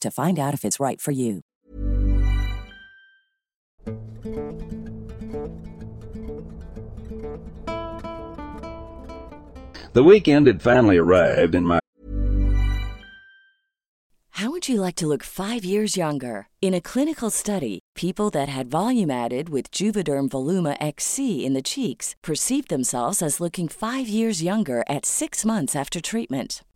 to find out if it's right for you. The weekend had finally arrived, and my How would you like to look five years younger? In a clinical study, people that had volume added with Juvederm Voluma XC in the cheeks perceived themselves as looking five years younger at six months after treatment.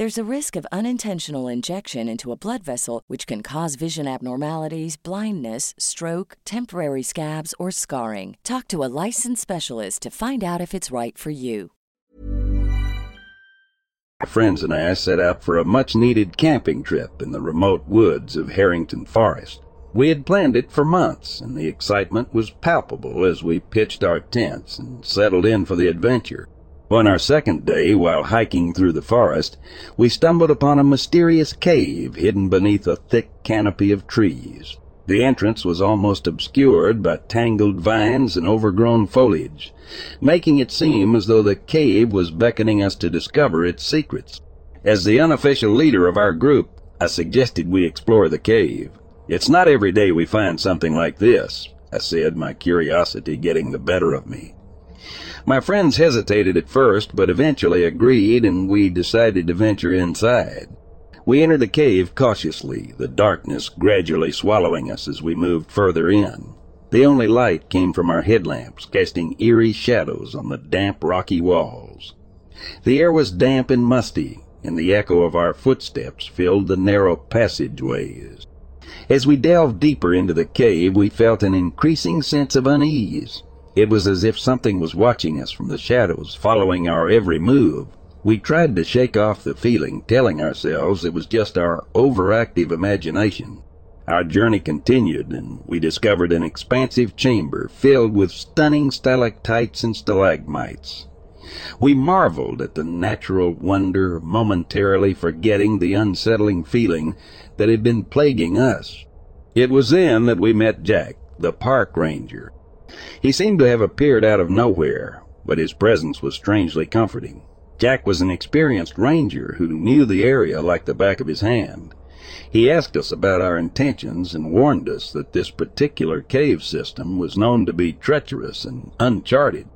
There's a risk of unintentional injection into a blood vessel, which can cause vision abnormalities, blindness, stroke, temporary scabs, or scarring. Talk to a licensed specialist to find out if it's right for you. My friends and I set out for a much needed camping trip in the remote woods of Harrington Forest. We had planned it for months, and the excitement was palpable as we pitched our tents and settled in for the adventure. On our second day, while hiking through the forest, we stumbled upon a mysterious cave hidden beneath a thick canopy of trees. The entrance was almost obscured by tangled vines and overgrown foliage, making it seem as though the cave was beckoning us to discover its secrets. As the unofficial leader of our group, I suggested we explore the cave. It's not every day we find something like this, I said, my curiosity getting the better of me. My friends hesitated at first, but eventually agreed, and we decided to venture inside. We entered the cave cautiously, the darkness gradually swallowing us as we moved further in. The only light came from our headlamps, casting eerie shadows on the damp, rocky walls. The air was damp and musty, and the echo of our footsteps filled the narrow passageways. As we delved deeper into the cave, we felt an increasing sense of unease. It was as if something was watching us from the shadows, following our every move. We tried to shake off the feeling, telling ourselves it was just our overactive imagination. Our journey continued, and we discovered an expansive chamber filled with stunning stalactites and stalagmites. We marveled at the natural wonder, momentarily forgetting the unsettling feeling that had been plaguing us. It was then that we met Jack, the park ranger. He seemed to have appeared out of nowhere, but his presence was strangely comforting. Jack was an experienced ranger who knew the area like the back of his hand. He asked us about our intentions and warned us that this particular cave system was known to be treacherous and uncharted.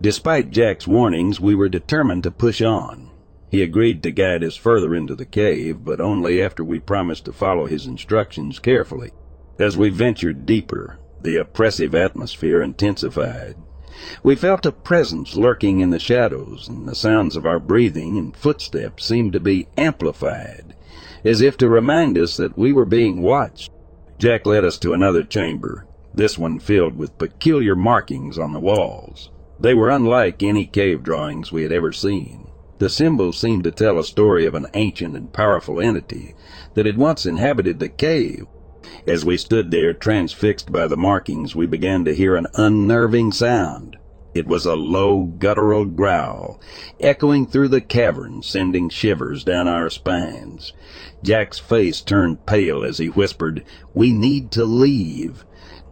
Despite Jack's warnings, we were determined to push on. He agreed to guide us further into the cave, but only after we promised to follow his instructions carefully. As we ventured deeper, the oppressive atmosphere intensified. We felt a presence lurking in the shadows, and the sounds of our breathing and footsteps seemed to be amplified, as if to remind us that we were being watched. Jack led us to another chamber, this one filled with peculiar markings on the walls. They were unlike any cave drawings we had ever seen. The symbols seemed to tell a story of an ancient and powerful entity that had once inhabited the cave as we stood there transfixed by the markings, we began to hear an unnerving sound. It was a low, guttural growl, echoing through the cavern, sending shivers down our spines. Jack's face turned pale as he whispered, We need to leave.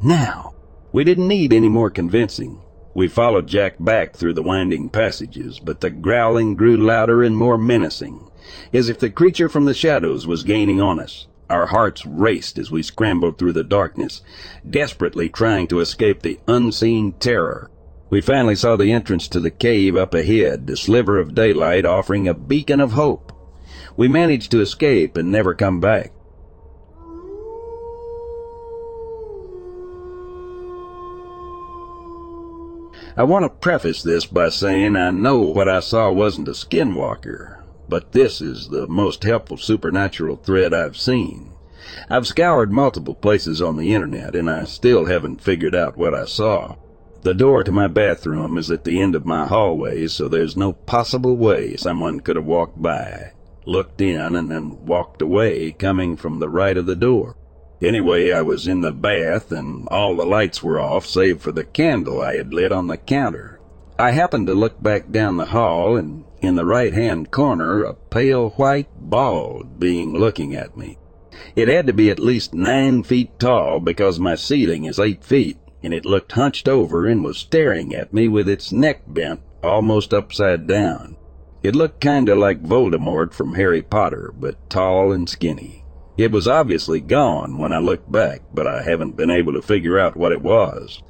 Now. We didn't need any more convincing. We followed Jack back through the winding passages, but the growling grew louder and more menacing, as if the creature from the shadows was gaining on us. Our hearts raced as we scrambled through the darkness, desperately trying to escape the unseen terror. We finally saw the entrance to the cave up ahead, the sliver of daylight offering a beacon of hope. We managed to escape and never come back. I want to preface this by saying I know what I saw wasn't a skinwalker, but this is the most helpful supernatural thread I've seen. I've scoured multiple places on the internet and I still haven't figured out what I saw. The door to my bathroom is at the end of my hallway, so there's no possible way someone could have walked by, looked in, and then walked away coming from the right of the door. Anyway, I was in the bath and all the lights were off save for the candle I had lit on the counter. I happened to look back down the hall and in the right hand corner a pale white bald being looking at me. It had to be at least nine feet tall because my ceiling is eight feet and it looked hunched over and was staring at me with its neck bent almost upside down. It looked kinda like Voldemort from Harry Potter, but tall and skinny. It was obviously gone when I looked back, but I haven't been able to figure out what it was.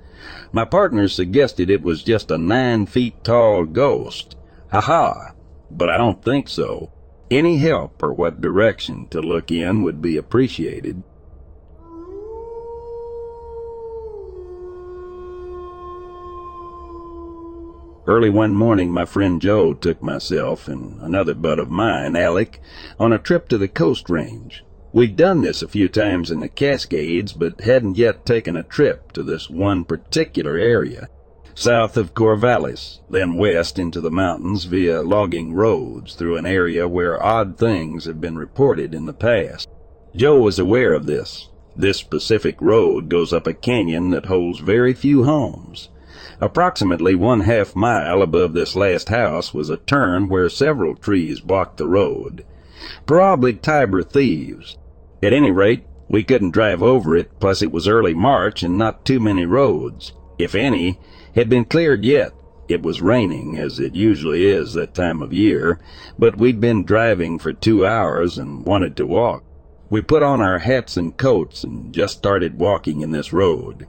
My partner suggested it was just a nine feet tall ghost. Aha! But I don't think so. Any help or what direction to look in would be appreciated. Early one morning, my friend Joe took myself and another bud of mine, Alec, on a trip to the Coast Range. We'd done this a few times in the Cascades, but hadn't yet taken a trip to this one particular area, south of Corvallis, then west into the mountains via logging roads through an area where odd things have been reported in the past. Joe was aware of this. This specific road goes up a canyon that holds very few homes. Approximately one half mile above this last house was a turn where several trees blocked the road. Probably Tiber thieves. At any rate, we couldn't drive over it, plus it was early March and not too many roads, if any, had been cleared yet. It was raining, as it usually is that time of year, but we'd been driving for two hours and wanted to walk. We put on our hats and coats and just started walking in this road.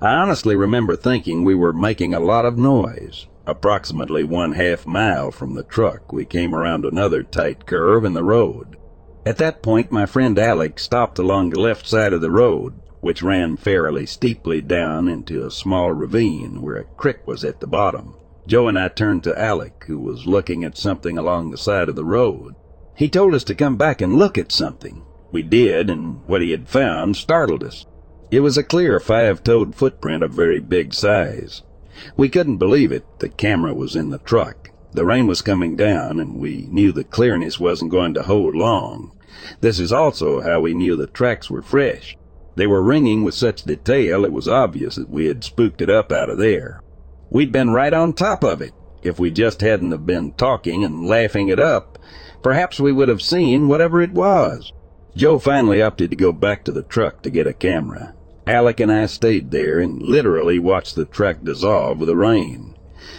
I honestly remember thinking we were making a lot of noise. Approximately one half mile from the truck, we came around another tight curve in the road. At that point, my friend Alec stopped along the left side of the road, which ran fairly steeply down into a small ravine where a creek was at the bottom. Joe and I turned to Alec, who was looking at something along the side of the road. He told us to come back and look at something. We did, and what he had found startled us. It was a clear five-toed footprint of very big size. We couldn't believe it. The camera was in the truck. The rain was coming down, and we knew the clearness wasn't going to hold long. This is also how we knew the tracks were fresh. They were ringing with such detail it was obvious that we had spooked it up out of there. We'd been right on top of it. If we just hadn't have been talking and laughing it up, perhaps we would have seen whatever it was. Joe finally opted to go back to the truck to get a camera. Alec and I stayed there and literally watched the track dissolve with the rain.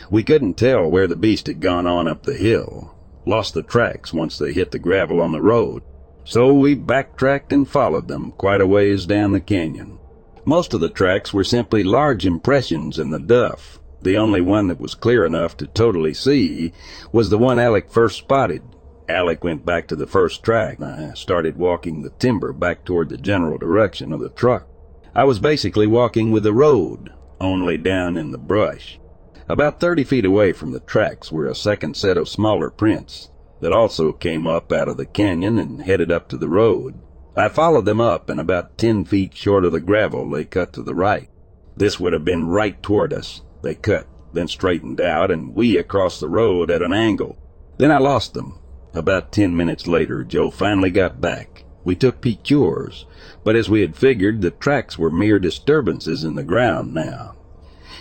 We couldn't tell where the beast had gone on up the hill. Lost the tracks once they hit the gravel on the road. So we backtracked and followed them quite a ways down the canyon. Most of the tracks were simply large impressions in the duff. The only one that was clear enough to totally see was the one Alec first spotted. Alec went back to the first track. And I started walking the timber back toward the general direction of the truck. I was basically walking with the road, only down in the brush. About 30 feet away from the tracks were a second set of smaller prints that also came up out of the canyon and headed up to the road. I followed them up, and about 10 feet short of the gravel, they cut to the right. This would have been right toward us. They cut, then straightened out, and we across the road at an angle. Then I lost them. About 10 minutes later, Joe finally got back. We took pictures, but as we had figured, the tracks were mere disturbances in the ground now.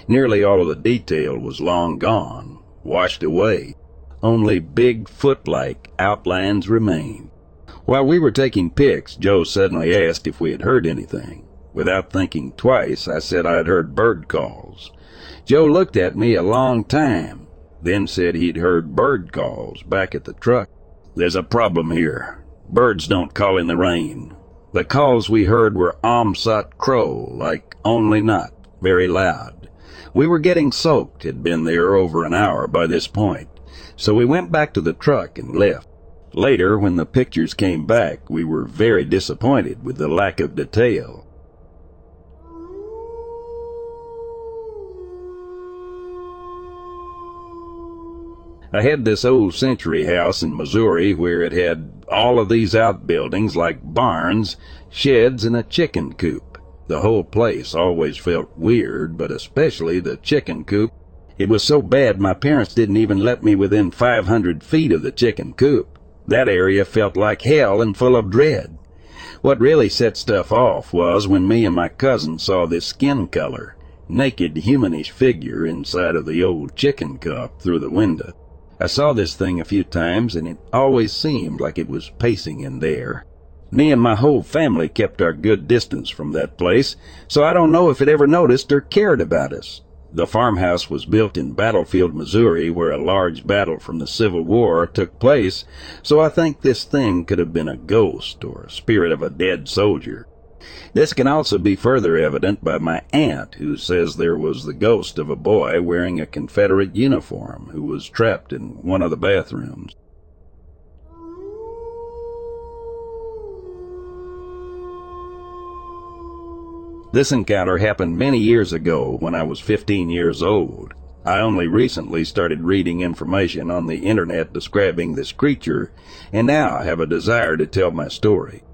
Nearly all of the detail was long gone, washed away. Only big foot-like outlines remained. While we were taking pics, Joe suddenly asked if we had heard anything. Without thinking twice, I said I had heard bird calls. Joe looked at me a long time, then said he'd heard bird calls back at the truck. There's a problem here. Birds don't call in the rain. The calls we heard were Amsat crow, like only not, very loud. We were getting soaked, had been there over an hour by this point, so we went back to the truck and left. Later, when the pictures came back, we were very disappointed with the lack of detail. I had this old century house in Missouri where it had all of these outbuildings like barns, sheds, and a chicken coop. The whole place always felt weird, but especially the chicken coop. It was so bad my parents didn't even let me within 500 feet of the chicken coop. That area felt like hell and full of dread. What really set stuff off was when me and my cousin saw this skin color, naked humanish figure inside of the old chicken coop through the window. I saw this thing a few times, and it always seemed like it was pacing in there. Me and my whole family kept our good distance from that place, so I don't know if it ever noticed or cared about us. The farmhouse was built in Battlefield, Missouri, where a large battle from the Civil War took place, so I think this thing could have been a ghost or a spirit of a dead soldier. This can also be further evident by my aunt, who says there was the ghost of a boy wearing a Confederate uniform who was trapped in one of the bathrooms. This encounter happened many years ago when I was 15 years old. I only recently started reading information on the internet describing this creature, and now I have a desire to tell my story.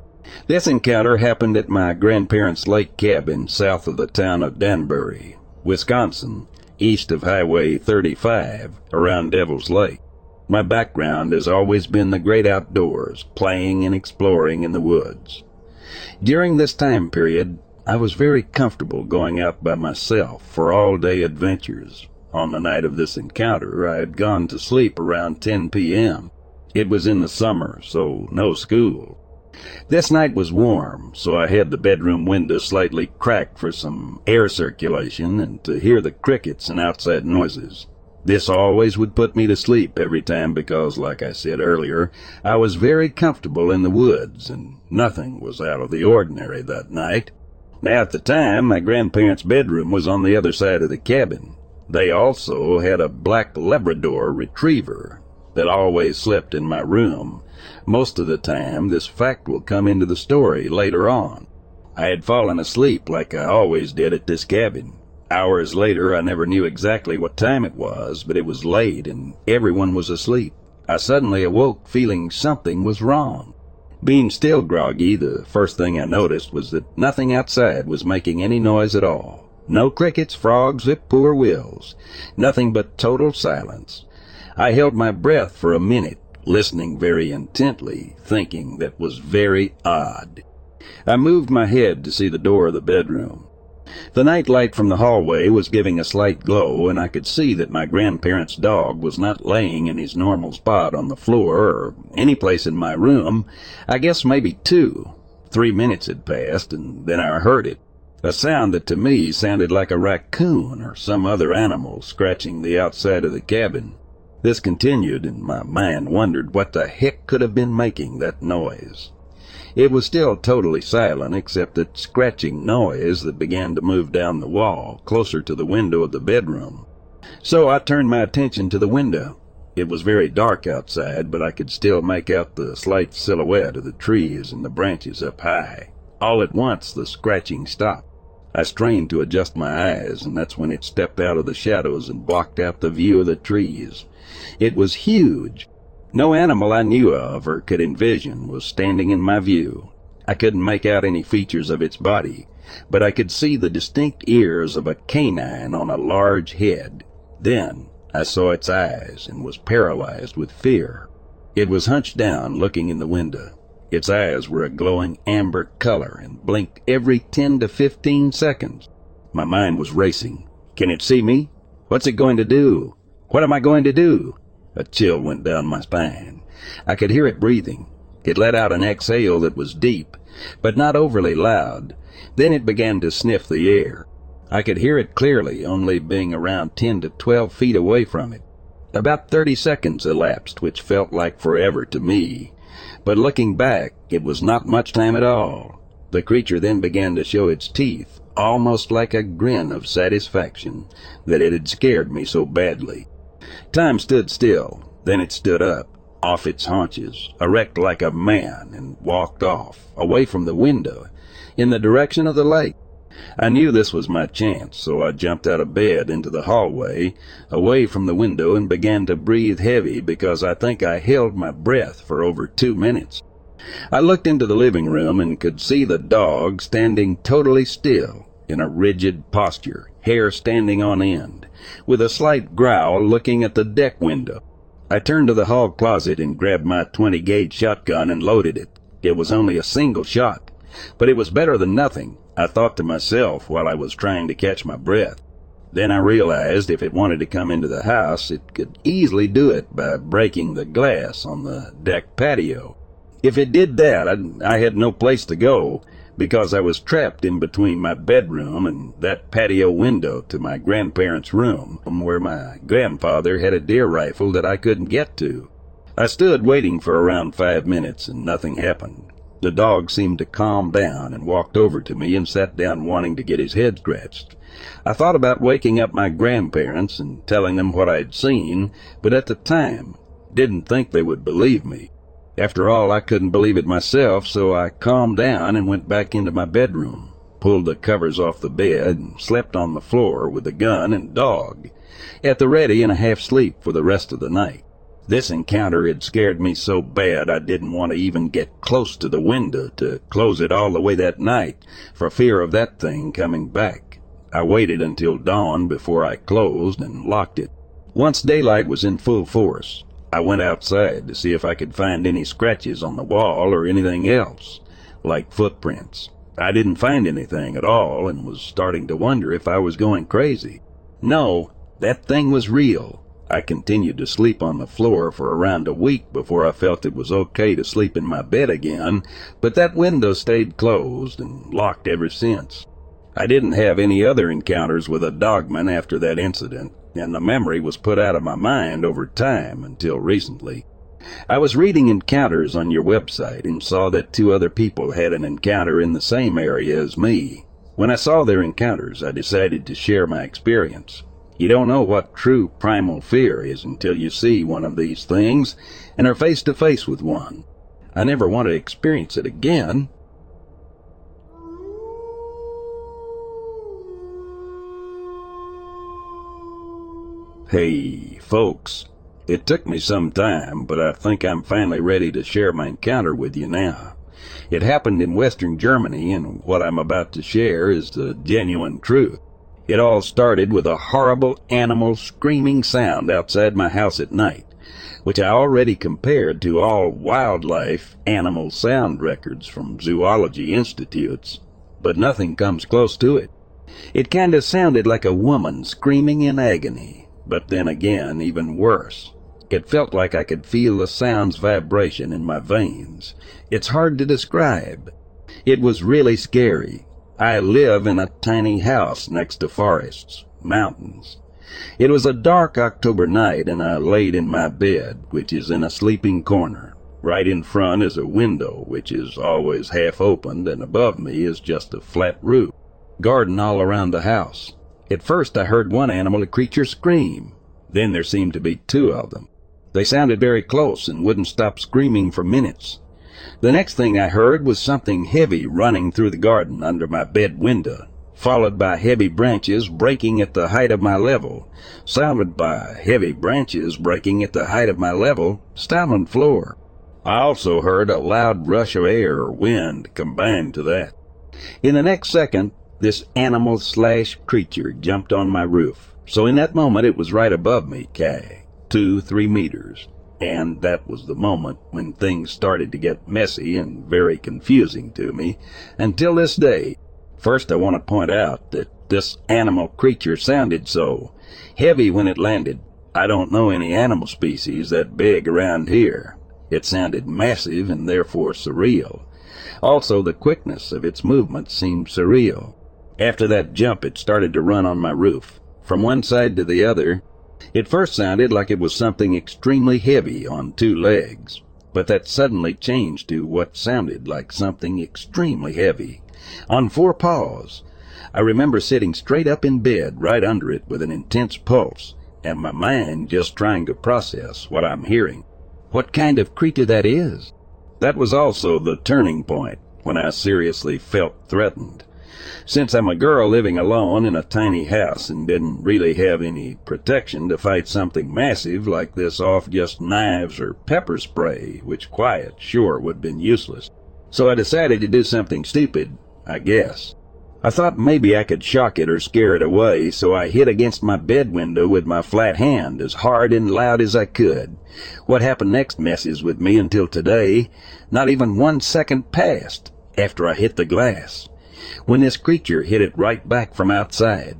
This encounter happened at my grandparents' lake cabin south of the town of Danbury, Wisconsin, east of Highway 35, around Devil's Lake. My background has always been the great outdoors, playing and exploring in the woods. During this time period, I was very comfortable going out by myself for all-day adventures. On the night of this encounter, I had gone to sleep around 10 p.m. It was in the summer, so no school. This night was warm, so I had the bedroom window slightly cracked for some air circulation and to hear the crickets and outside noises. This always would put me to sleep every time because, like I said earlier, I was very comfortable in the woods and nothing was out of the ordinary that night. Now, at the time, my grandparents' bedroom was on the other side of the cabin. They also had a black Labrador retriever that always slept in my room. Most of the time, this fact will come into the story later on. I had fallen asleep like I always did at this cabin. Hours later, I never knew exactly what time it was, but it was late and everyone was asleep. I suddenly awoke feeling something was wrong. Being still groggy, the first thing I noticed was that nothing outside was making any noise at all. No crickets, frogs, whippoorwills. Nothing but total silence. I held my breath for a minute, listening very intently, thinking that was very odd. I moved my head to see the door of the bedroom. The night light from the hallway was giving a slight glow, and I could see that my grandparents' dog was not laying in his normal spot on the floor or any place in my room. I guess maybe two. Three minutes had passed, and then I heard it. A sound that to me sounded like a raccoon or some other animal scratching the outside of the cabin. This continued, and my mind wondered what the heck could have been making that noise. It was still totally silent except that scratching noise that began to move down the wall, closer to the window of the bedroom. So I turned my attention to the window. It was very dark outside, but I could still make out the slight silhouette of the trees and the branches up high. All at once the scratching stopped. I strained to adjust my eyes, and that's when it stepped out of the shadows and blocked out the view of the trees. It was huge, no animal I knew of or could envision was standing in my view. I couldn't make out any features of its body, but I could see the distinct ears of a canine on a large head. Then I saw its eyes and was paralyzed with fear. It was hunched down looking in the window. Its eyes were a glowing amber color and blinked every 10 to 15 seconds. My mind was racing. Can it see me? What's it going to do? What am I going to do? A chill went down my spine. I could hear it breathing. It let out an exhale that was deep, but not overly loud. Then it began to sniff the air. I could hear it clearly, only being around 10 to 12 feet away from it. About 30 seconds elapsed, which felt like forever to me. But looking back, it was not much time at all. The creature then began to show its teeth, almost like a grin of satisfaction that it had scared me so badly. Time stood still, then it stood up, off its haunches, erect like a man, and walked off, away from the window, in the direction of the lake. I knew this was my chance, so I jumped out of bed into the hallway, away from the window, and began to breathe heavy because I think I held my breath for over two minutes. I looked into the living room and could see the dog standing totally still, in a rigid posture, hair standing on end, with a slight growl looking at the deck window. I turned to the hall closet and grabbed my 20 gauge shotgun and loaded it. It was only a single shot, but it was better than nothing, I thought to myself while I was trying to catch my breath. Then I realized if it wanted to come into the house, it could easily do it by breaking the glass on the deck patio. If it did that, I, I had no place to go, because I was trapped in between my bedroom and that patio window to my grandparents' room, where my grandfather had a deer rifle that I couldn't get to. I stood waiting for around five minutes and nothing happened. The dog seemed to calm down and walked over to me and sat down wanting to get his head scratched. I thought about waking up my grandparents and telling them what I'd seen, but at the time didn't think they would believe me. After all, I couldn't believe it myself, so I calmed down and went back into my bedroom, pulled the covers off the bed, and slept on the floor with the gun and dog, at the ready and a half sleep for the rest of the night. This encounter had scared me so bad I didn't want to even get close to the window to close it all the way that night for fear of that thing coming back. I waited until dawn before I closed and locked it. Once daylight was in full force, I went outside to see if I could find any scratches on the wall or anything else, like footprints. I didn't find anything at all and was starting to wonder if I was going crazy. No, that thing was real. I continued to sleep on the floor for around a week before I felt it was okay to sleep in my bed again, but that window stayed closed and locked ever since. I didn't have any other encounters with a dogman after that incident, and the memory was put out of my mind over time until recently. I was reading encounters on your website and saw that two other people had an encounter in the same area as me. When I saw their encounters, I decided to share my experience. You don't know what true primal fear is until you see one of these things and are face to face with one. I never want to experience it again, Hey, folks, it took me some time, but I think I'm finally ready to share my encounter with you now. It happened in Western Germany, and what I'm about to share is the genuine truth. It all started with a horrible animal screaming sound outside my house at night, which I already compared to all wildlife animal sound records from zoology institutes, but nothing comes close to it. It kind of sounded like a woman screaming in agony but then again, even worse. It felt like I could feel the sound's vibration in my veins. It's hard to describe. It was really scary. I live in a tiny house next to forests, mountains. It was a dark October night and I laid in my bed, which is in a sleeping corner. Right in front is a window, which is always half opened, and above me is just a flat roof. Garden all around the house. At first I heard one animal, a creature, scream. Then there seemed to be two of them. They sounded very close and wouldn't stop screaming for minutes. The next thing I heard was something heavy running through the garden under my bed window, followed by heavy branches breaking at the height of my level, sounded by heavy branches breaking at the height of my level, stone floor. I also heard a loud rush of air or wind combined to that. In the next second, this animal slash creature jumped on my roof. So in that moment, it was right above me, Kay. Two, three meters. And that was the moment when things started to get messy and very confusing to me until this day. First, I want to point out that This animal creature sounded so heavy when it landed. I don't know any animal species that big around here. It sounded massive and therefore surreal. Also, the quickness of its movements seemed surreal. After that jump, it started to run on my roof. From one side to the other, it first sounded like it was something extremely heavy on two legs, but that suddenly changed to what sounded like something extremely heavy on four paws. I remember sitting straight up in bed right under it with an intense pulse and my mind just trying to process what I'm hearing. What kind of creature that is? That was also the turning point when I seriously felt threatened. Since I'm a girl living alone in a tiny house and didn't really have any protection to fight something massive like this off just knives or pepper spray, which quiet sure would have been useless. So I decided to do something stupid, I guess. I thought maybe I could shock it or scare it away, so I hit against my bed window with my flat hand as hard and loud as I could. What happened next messes with me until today. Not even one second passed after I hit the glass, when this creature hit it right back from outside.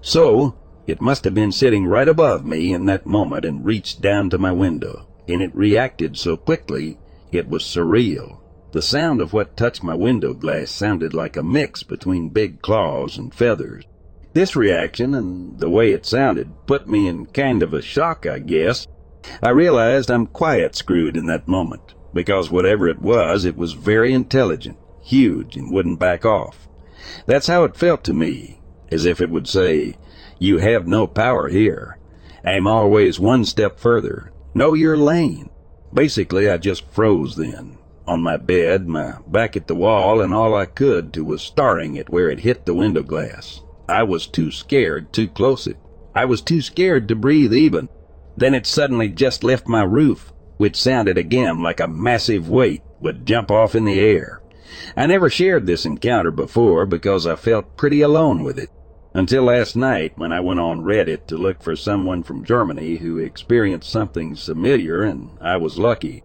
So, it must have been sitting right above me in that moment and reached down to my window, and it reacted so quickly, it was surreal. The sound of what touched my window glass sounded like a mix between big claws and feathers. This reaction and the way it sounded put me in kind of a shock, I guess. I realized I'm quiet screwed in that moment, because whatever it was, it was very intelligent, huge, and wouldn't back off. That's how it felt to me, as if it would say, You have no power here. I'm always one step further. Know your lane. Basically, I just froze then on my bed, my back at the wall, and all I could do was staring at where it hit the window glass. I was too scared too close it. I was too scared to breathe even. Then it suddenly just left my roof, which sounded again like a massive weight would jump off in the air. I never shared this encounter before because I felt pretty alone with it. Until last night when I went on Reddit to look for someone from Germany who experienced something similar and I was lucky.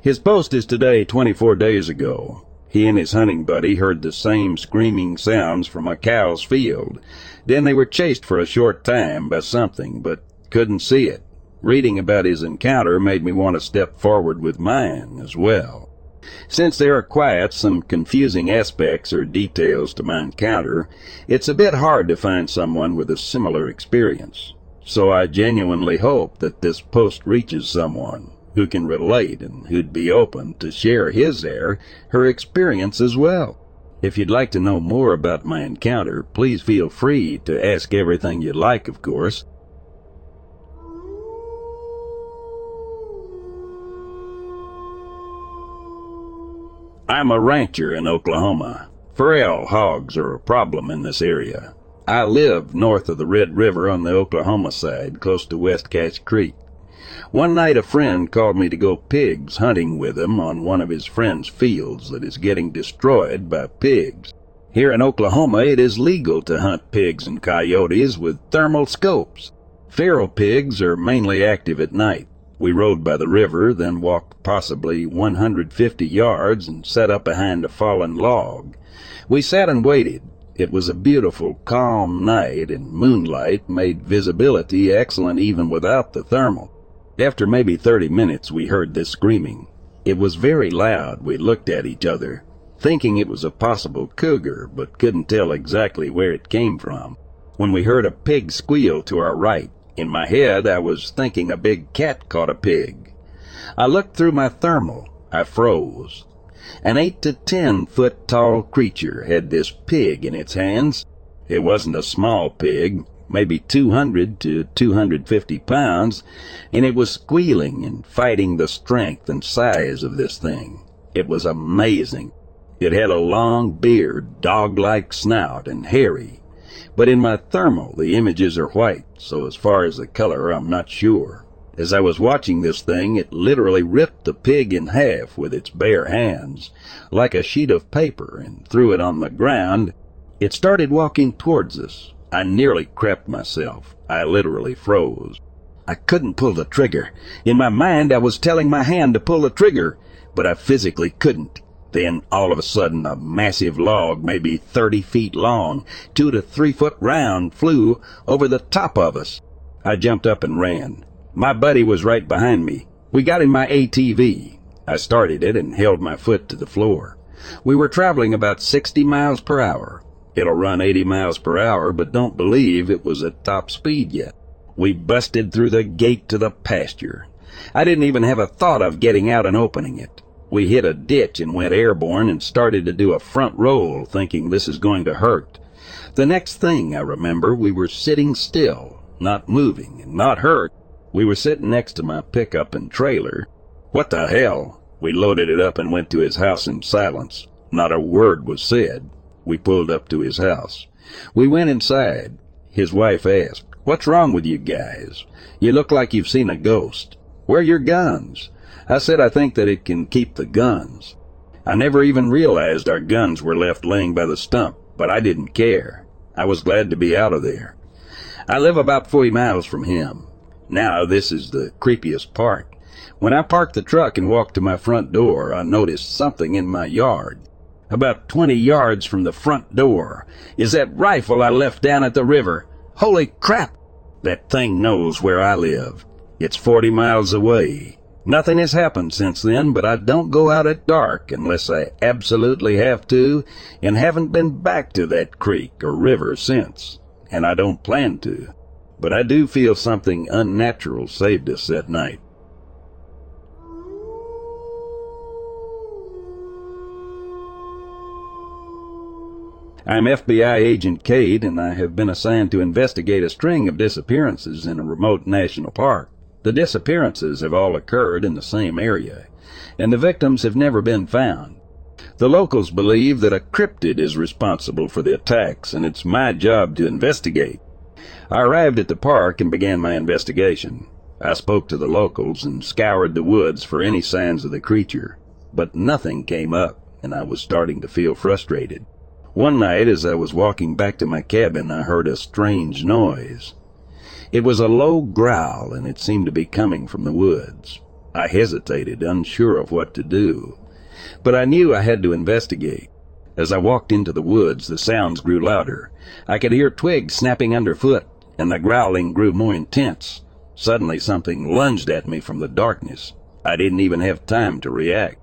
His post is today 24 days ago. He and his hunting buddy heard the same screaming sounds from a cow's field. Then they were chased for a short time by something, but couldn't see it. Reading about his encounter made me want to step forward with mine as well. Since there are quite some confusing aspects or details to my encounter, it's a bit hard to find someone with a similar experience. So I genuinely hope that this post reaches someone who can relate and who'd be open to share his or her experience as well. If you'd like to know more about my encounter, please feel free to ask everything you'd like, of course. I'm a rancher in Oklahoma. Feral hogs are a problem in this area. I live north of the Red River on the Oklahoma side, close to West Cache Creek. One night a friend called me to go pigs hunting with him on one of his friend's fields that is getting destroyed by pigs. Here in Oklahoma it is legal to hunt pigs and coyotes with thermal scopes. Feral pigs are mainly active at night. We rode by the river, then walked possibly 150 yards and sat up behind a fallen log. We sat and waited. It was a beautiful, calm night, and moonlight made visibility excellent even without the thermal. After maybe thirty minutes, we heard this screaming. It was very loud. We looked at each other, thinking it was a possible cougar, but couldn't tell exactly where it came from. When we heard a pig squeal to our right, in my head I was thinking a big cat caught a pig. I looked through my thermal. I froze. An eight to ten foot tall creature had this pig in its hands. It wasn't a small pig maybe 200 to 250 pounds, and it was squealing and fighting the strength and size of this thing. It was amazing. It had a long beard, dog-like snout, and hairy. But in my thermal, the images are white, so as far as the color, I'm not sure. As I was watching this thing, it literally ripped the pig in half with its bare hands, like a sheet of paper, and threw it on the ground. It started walking towards us, I nearly crept myself. I literally froze. I couldn't pull the trigger. In my mind, I was telling my hand to pull the trigger, but I physically couldn't. Then, all of a sudden, a massive log, maybe 30 feet long, two to three foot round, flew over the top of us. I jumped up and ran. My buddy was right behind me. We got in my ATV. I started it and held my foot to the floor. We were traveling about 60 miles per hour. It'll run 80 miles per hour, but don't believe it was at top speed yet. We busted through the gate to the pasture. I didn't even have a thought of getting out and opening it. We hit a ditch and went airborne and started to do a front roll, thinking this is going to hurt. The next thing I remember, we were sitting still, not moving and not hurt. We were sitting next to my pickup and trailer. What the hell? We loaded it up and went to his house in silence. Not a word was said. We pulled up to his house. We went inside. His wife asked, What's wrong with you guys? You look like you've seen a ghost. Where are your guns? I said I think that it can keep the guns. I never even realized our guns were left laying by the stump, but I didn't care. I was glad to be out of there. I live about 40 miles from him. Now this is the creepiest part. When I parked the truck and walked to my front door, I noticed something in my yard. About 20 yards from the front door is that rifle I left down at the river. Holy crap! That thing knows where I live. It's 40 miles away. Nothing has happened since then, but I don't go out at dark unless I absolutely have to, and haven't been back to that creek or river since, and I don't plan to. But I do feel something unnatural saved us that night. I'm FBI Agent Cade, and I have been assigned to investigate a string of disappearances in a remote national park. The disappearances have all occurred in the same area, and the victims have never been found. The locals believe that a cryptid is responsible for the attacks, and it's my job to investigate. I arrived at the park and began my investigation. I spoke to the locals and scoured the woods for any signs of the creature, but nothing came up, and I was starting to feel frustrated. One night, as I was walking back to my cabin, I heard a strange noise. It was a low growl, and it seemed to be coming from the woods. I hesitated, unsure of what to do. But I knew I had to investigate. As I walked into the woods, the sounds grew louder. I could hear twigs snapping underfoot, and the growling grew more intense. Suddenly something lunged at me from the darkness. I didn't even have time to react.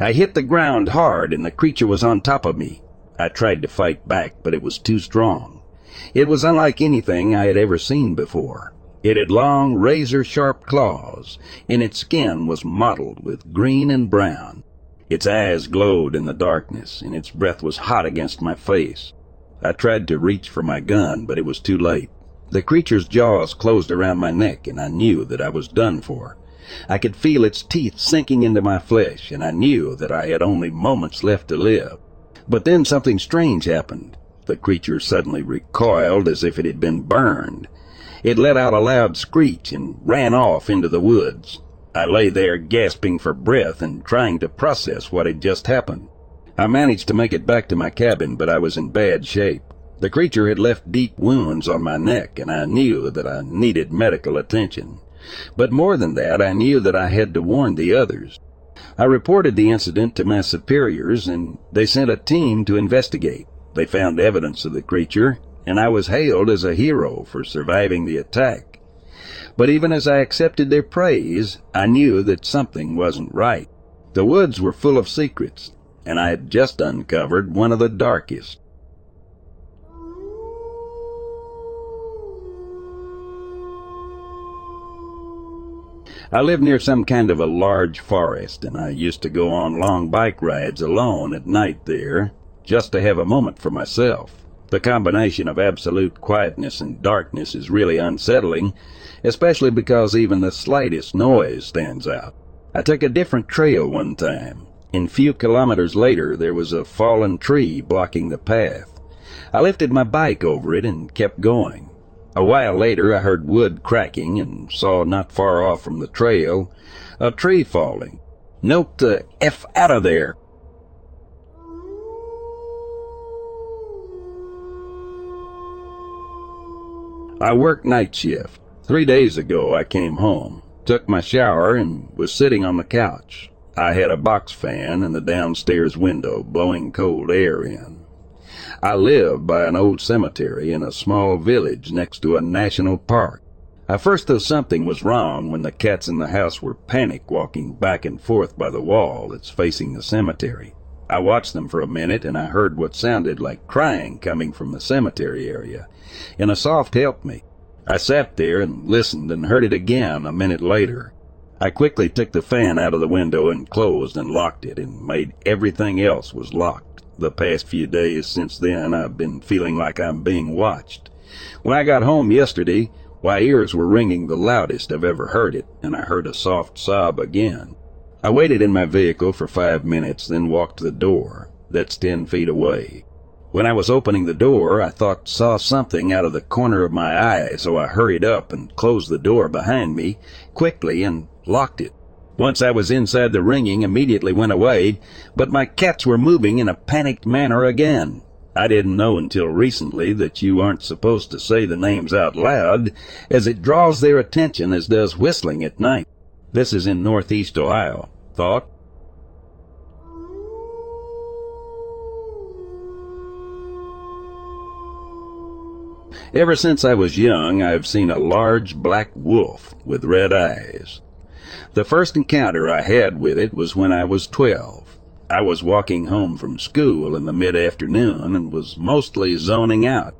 I hit the ground hard, and the creature was on top of me. I tried to fight back, but it was too strong. It was unlike anything I had ever seen before. It had long, razor-sharp claws, and its skin was mottled with green and brown. Its eyes glowed in the darkness, and its breath was hot against my face. I tried to reach for my gun, but it was too late. The creature's jaws closed around my neck, and I knew that I was done for. I could feel its teeth sinking into my flesh, and I knew that I had only moments left to live. But then something strange happened. The creature suddenly recoiled as if it had been burned. It let out a loud screech and ran off into the woods. I lay there gasping for breath and trying to process what had just happened. I managed to make it back to my cabin, but I was in bad shape. The creature had left deep wounds on my neck, and I knew that I needed medical attention. But more than that, I knew that I had to warn the others. I reported the incident to my superiors, and they sent a team to investigate. They found evidence of the creature, and I was hailed as a hero for surviving the attack. But even as I accepted their praise, I knew that something wasn't right. The woods were full of secrets, and I had just uncovered one of the darkest. I lived near some kind of a large forest, and I used to go on long bike rides alone at night there, just to have a moment for myself. The combination of absolute quietness and darkness is really unsettling, especially because even the slightest noise stands out. I took a different trail one time. And few kilometers later, there was a fallen tree blocking the path. I lifted my bike over it and kept going. A while later, I heard wood cracking and saw not far off from the trail a tree falling. Note the F out of there, I work night shift. Three days ago I came home, took my shower, and was sitting on the couch. I had a box fan in the downstairs window blowing cold air in. I live by an old cemetery in a small village next to a national park. I first thought something was wrong when the cats in the house were panic walking back and forth by the wall that's facing the cemetery. I watched them for a minute and I heard what sounded like crying coming from the cemetery area, and a soft helped me. I sat there and listened and heard it again a minute later. I quickly took the fan out of the window and closed and locked it and made everything else was locked. The past few days since then I've been feeling like I'm being watched. When I got home yesterday, my ears were ringing the loudest I've ever heard it, and I heard a soft sob again. I waited in my vehicle for five minutes, then walked to the door. That's ten feet away. When I was opening the door, I thought saw something out of the corner of my eye, so I hurried up and closed the door behind me quickly and locked it. Once I was inside, the ringing immediately went away, but my cats were moving in a panicked manner again. I didn't know until recently that you aren't supposed to say the names out loud, as it draws their attention as does whistling at night. This is in northeast Ohio. Thought? Ever since I was young, I've seen a large black wolf with red eyes. The first encounter I had with it was when I was twelve. I was walking home from school in the mid-afternoon and was mostly zoning out.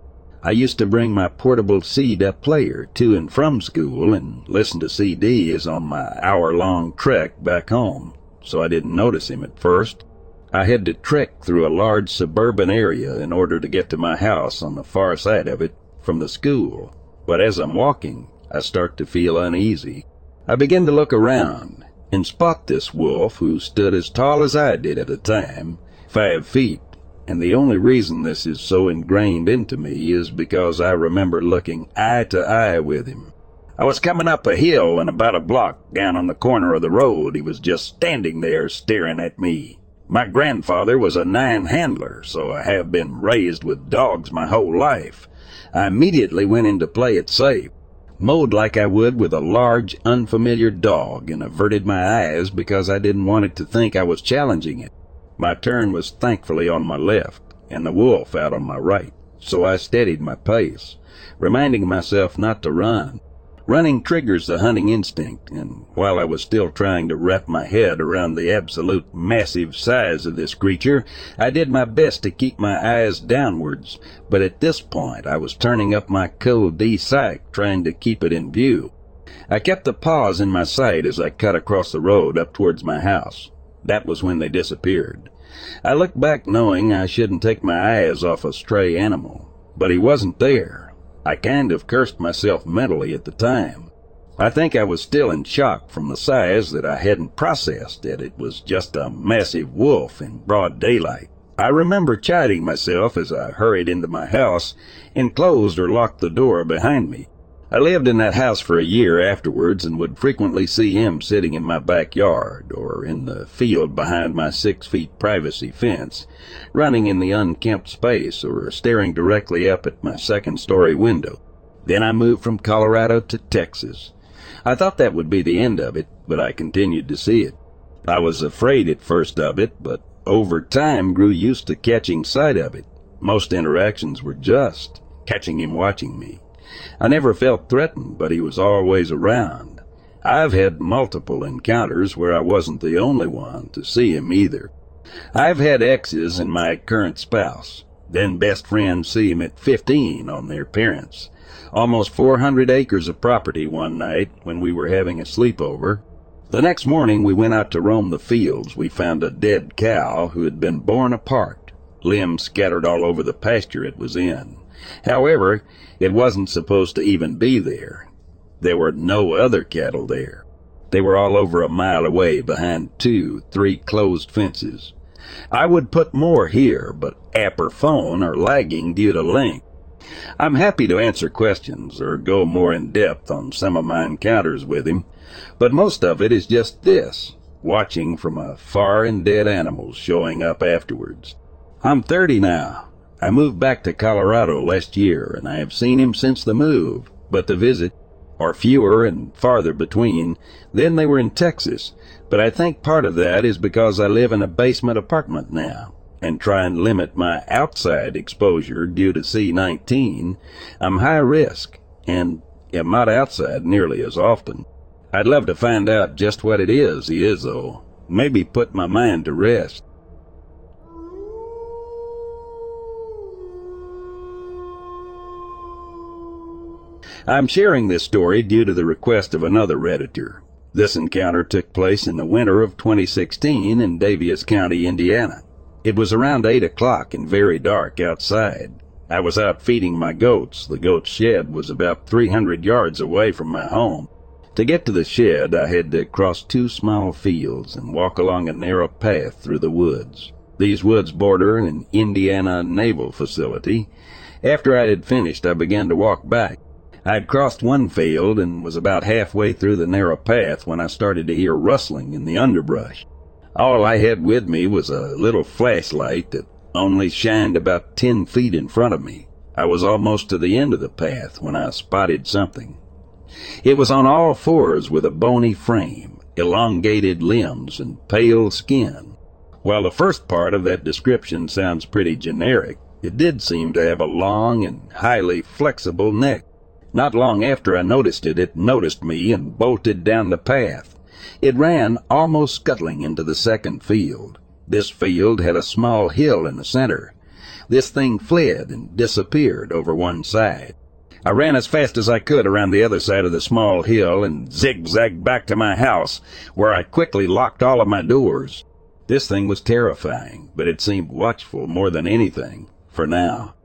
I used to bring my portable CD player to and from school and listen to CDs on my hour-long trek back home, so I didn't notice him at first. I had to trek through a large suburban area in order to get to my house on the far side of it from the school. But as I'm walking, I start to feel uneasy. I begin to look around and spot this wolf who stood as tall as I did at the time, five feet, and the only reason this is so ingrained into me is because I remember looking eye to eye with him. I was coming up a hill and about a block down on the corner of the road he was just standing there staring at me. My grandfather was a nine handler, so I have been raised with dogs my whole life. I immediately went in to play it safe, mowed like I would with a large, unfamiliar dog, and averted my eyes because I didn't want it to think I was challenging it. My turn was thankfully on my left, and the wolf out on my right, so I steadied my pace, reminding myself not to run. Running triggers the hunting instinct, and while I was still trying to wrap my head around the absolute massive size of this creature, I did my best to keep my eyes downwards, but at this point I was turning up my code D sight, trying to keep it in view. I kept the paws in my sight as I cut across the road up towards my house. That was when they disappeared. I looked back knowing I shouldn't take my eyes off a stray animal, but he wasn't there. I kind of cursed myself mentally at the time. I think I was still in shock from the size that I hadn't processed that it was just a massive wolf in broad daylight. I remember chiding myself as I hurried into my house and closed or locked the door behind me. I lived in that house for a year afterwards and would frequently see him sitting in my backyard or in the field behind my six feet privacy fence, running in the unkempt space or staring directly up at my second story window. Then I moved from Colorado to Texas. I thought that would be the end of it, but I continued to see it. I was afraid at first of it, but over time grew used to catching sight of it. Most interactions were just catching him watching me. I never felt threatened, but he was always around. I've had multiple encounters where I wasn't the only one to see him either. I've had exes and my current spouse, then best friends see him at 15 on their parents. Almost 400 acres of property one night when we were having a sleepover. The next morning we went out to roam the fields. We found a dead cow who had been borne apart, limbs scattered all over the pasture it was in. However, it wasn't supposed to even be there. There were no other cattle there. They were all over a mile away behind two, three closed fences. I would put more here, but app or phone are lagging due to length. I'm happy to answer questions or go more in depth on some of my encounters with him, but most of it is just this, watching from afar and dead animals showing up afterwards. I'm 30 now, I moved back to Colorado last year, and I have seen him since the move, but the visit, are fewer and farther between, than they were in Texas. But I think part of that is because I live in a basement apartment now and try and limit my outside exposure due to C19. I'm high risk and am not outside nearly as often. I'd love to find out just what it is he is, though. Maybe put my mind to rest. I'm sharing this story due to the request of another Redditor. This encounter took place in the winter of 2016 in Daviess County, Indiana. It was around 8 o'clock and very dark outside. I was out feeding my goats. The goat shed was about 300 yards away from my home. To get to the shed, I had to cross two small fields and walk along a narrow path through the woods. These woods border an Indiana naval facility. After I had finished, I began to walk back. I'd crossed one field and was about halfway through the narrow path when I started to hear rustling in the underbrush. All I had with me was a little flashlight that only shined about ten feet in front of me. I was almost to the end of the path when I spotted something. It was on all fours with a bony frame, elongated limbs, and pale skin. While the first part of that description sounds pretty generic, it did seem to have a long and highly flexible neck. Not long after I noticed it, it noticed me and bolted down the path. It ran almost scuttling into the second field. This field had a small hill in the center. This thing fled and disappeared over one side. I ran as fast as I could around the other side of the small hill and zigzagged back to my house, where I quickly locked all of my doors. This thing was terrifying, but it seemed watchful more than anything, for now.